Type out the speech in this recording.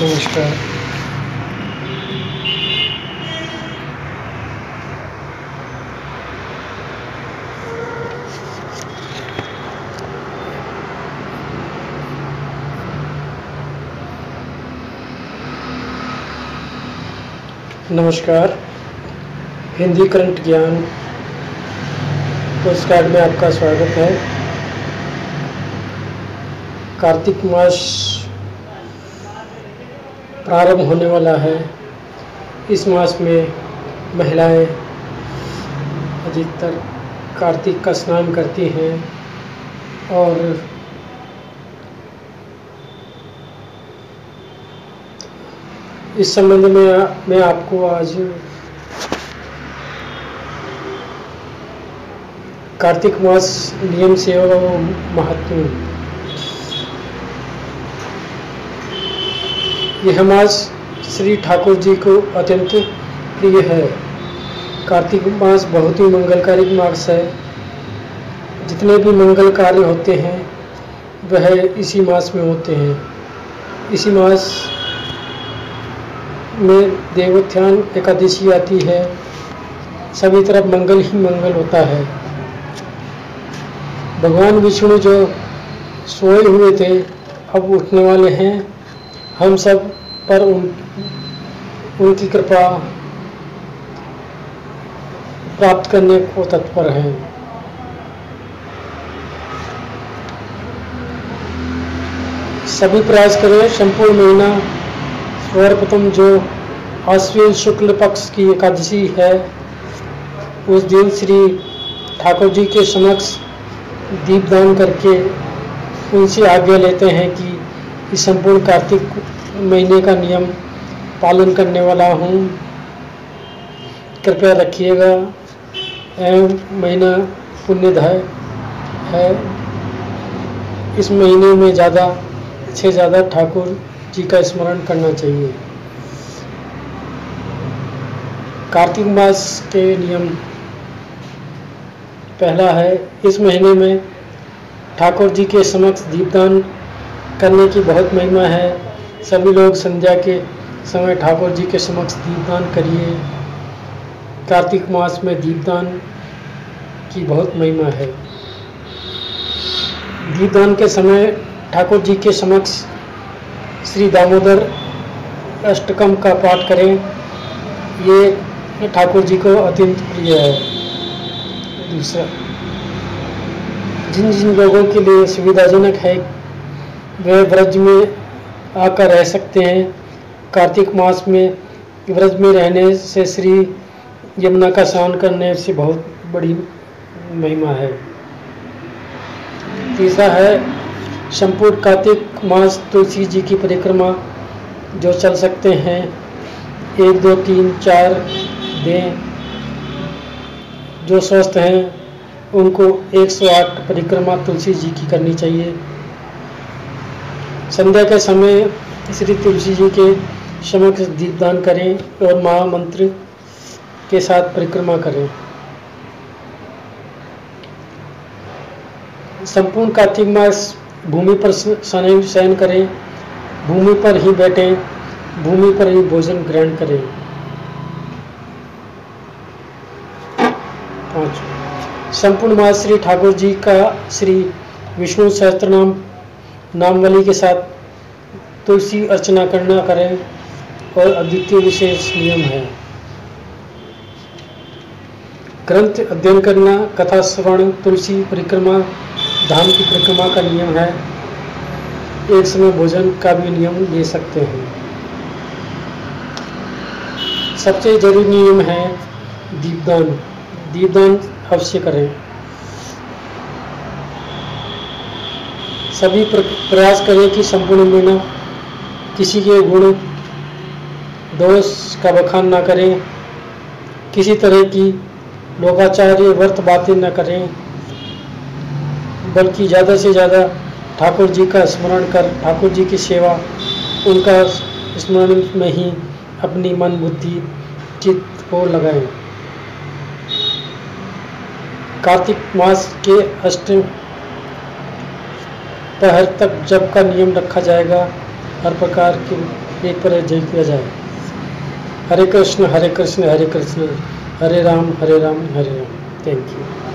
नमस्कार नमस्कार। हिंदी करंट ज्ञान पोस्टकार्ड में आपका स्वागत है। कार्तिक मास प्रारंभ होने वाला है। इस मास में महिलाएँ अधिकतर कार्तिक का स्नान करती हैं और इस संबंध में मैं आपको आज कार्तिक मास नियम व महत्व यह मास श्री ठाकुर जी को अत्यंत प्रिय है। कार्तिक मास बहुत ही मंगलकारी मास है। जितने भी मंगल कार्य होते हैं, वह इसी मास में होते हैं। इसी मास में देवोत्थान एकादशी आती है। सभी तरफ़ मंगल ही मंगल होता है। भगवान विष्णु जो सोए हुए थे, अब उठने वाले हैं। हम सब पर उन, उनकी कृपा प्राप्त करने को तत्पर हैं। सभी प्रयास करें, संपूर्ण महीना सर्वप्रथम जो आश्विन शुक्ल पक्ष की एकादशी है, उस दिन श्री ठाकुर जी के समक्ष दीपदान करके उनसे आज्ञा लेते हैं कि इस संपूर्ण कार्तिक महीने का नियम पालन करने वाला हूँ। कृपया रखिएगा। एवं महीना पुण्यदाय है। इस महीने में ज़्यादा से ज़्यादा ठाकुर जी का स्मरण करना चाहिए। कार्तिक मास के नियम पहला है, इस महीने में ठाकुर जी के समक्ष दीपदान करने की बहुत महिमा है। सभी लोग संध्या के समय ठाकुर जी के समक्ष दीपदान करिए। कार्तिक मास में दीपदान की बहुत महिमा है। दीपदान के समय ठाकुर जी के समक्ष श्री दामोदर अष्टकम का पाठ करें। ये ठाकुर जी को अत्यंत प्रिय है। दूसरा, जिन जिन लोगों के लिए सुविधाजनक है वे व्रज में आकर रह सकते हैं। कार्तिक मास में व्रज में रहने से श्री यमुना का स्नान करने से बहुत बड़ी महिमा है। तीसरा है, संपूर्ण कार्तिक मास तुलसी जी की परिक्रमा जो चल सकते हैं। एक, दो, तीन, चार दें। जो स्वस्थ हैं, उनको 108 परिक्रमा तुलसी जी की करनी चाहिए। संध्या के समय श्री तुलसी जी के समक्ष दीपदान करें और महामंत्र के साथ परिक्रमा करें। संपूर्ण कार्तिक मास भूमि पर शयन शयन करें, भूमि पर ही बैठें, भूमि पर ही भोजन ग्रहण करें। संपूर्ण मास श्री ठाकुर जी का श्री विष्णु सहस्त्रनाम नामवली के साथ तुलसी अर्चना करना करें और अद्वितीय विशेष नियम है। ग्रंथ अध्ययन करना, कथा श्रवण, तुलसी परिक्रमा, धाम की परिक्रमा का नियम है। एक समय भोजन का भी नियम ले सकते हैं। सबसे ज़रूरी नियम है दीपदान। दीपदान अवश्य करें। सभी प्रयास करें कि संपूर्ण महीना किसी के गुण, दोष का बखान ना करें, किसी तरह की लोकाचार्य व्रत बातें न करें, बल्कि ज़्यादा से ज़्यादा ठाकुर जी का स्मरण कर, ठाकुर जी की सेवा, उनका स्मरण में ही अपनी मन बुद्धि, चित्त को लगाएँ। कार्तिक मास के अष्ट पहर तक जब का नियम रखा जाएगा, हर प्रकार के एक पर जय किया जाए। हरे कृष्ण हरे कृष्ण हरे कृष्ण, हरे राम हरे राम हरे राम। Thank you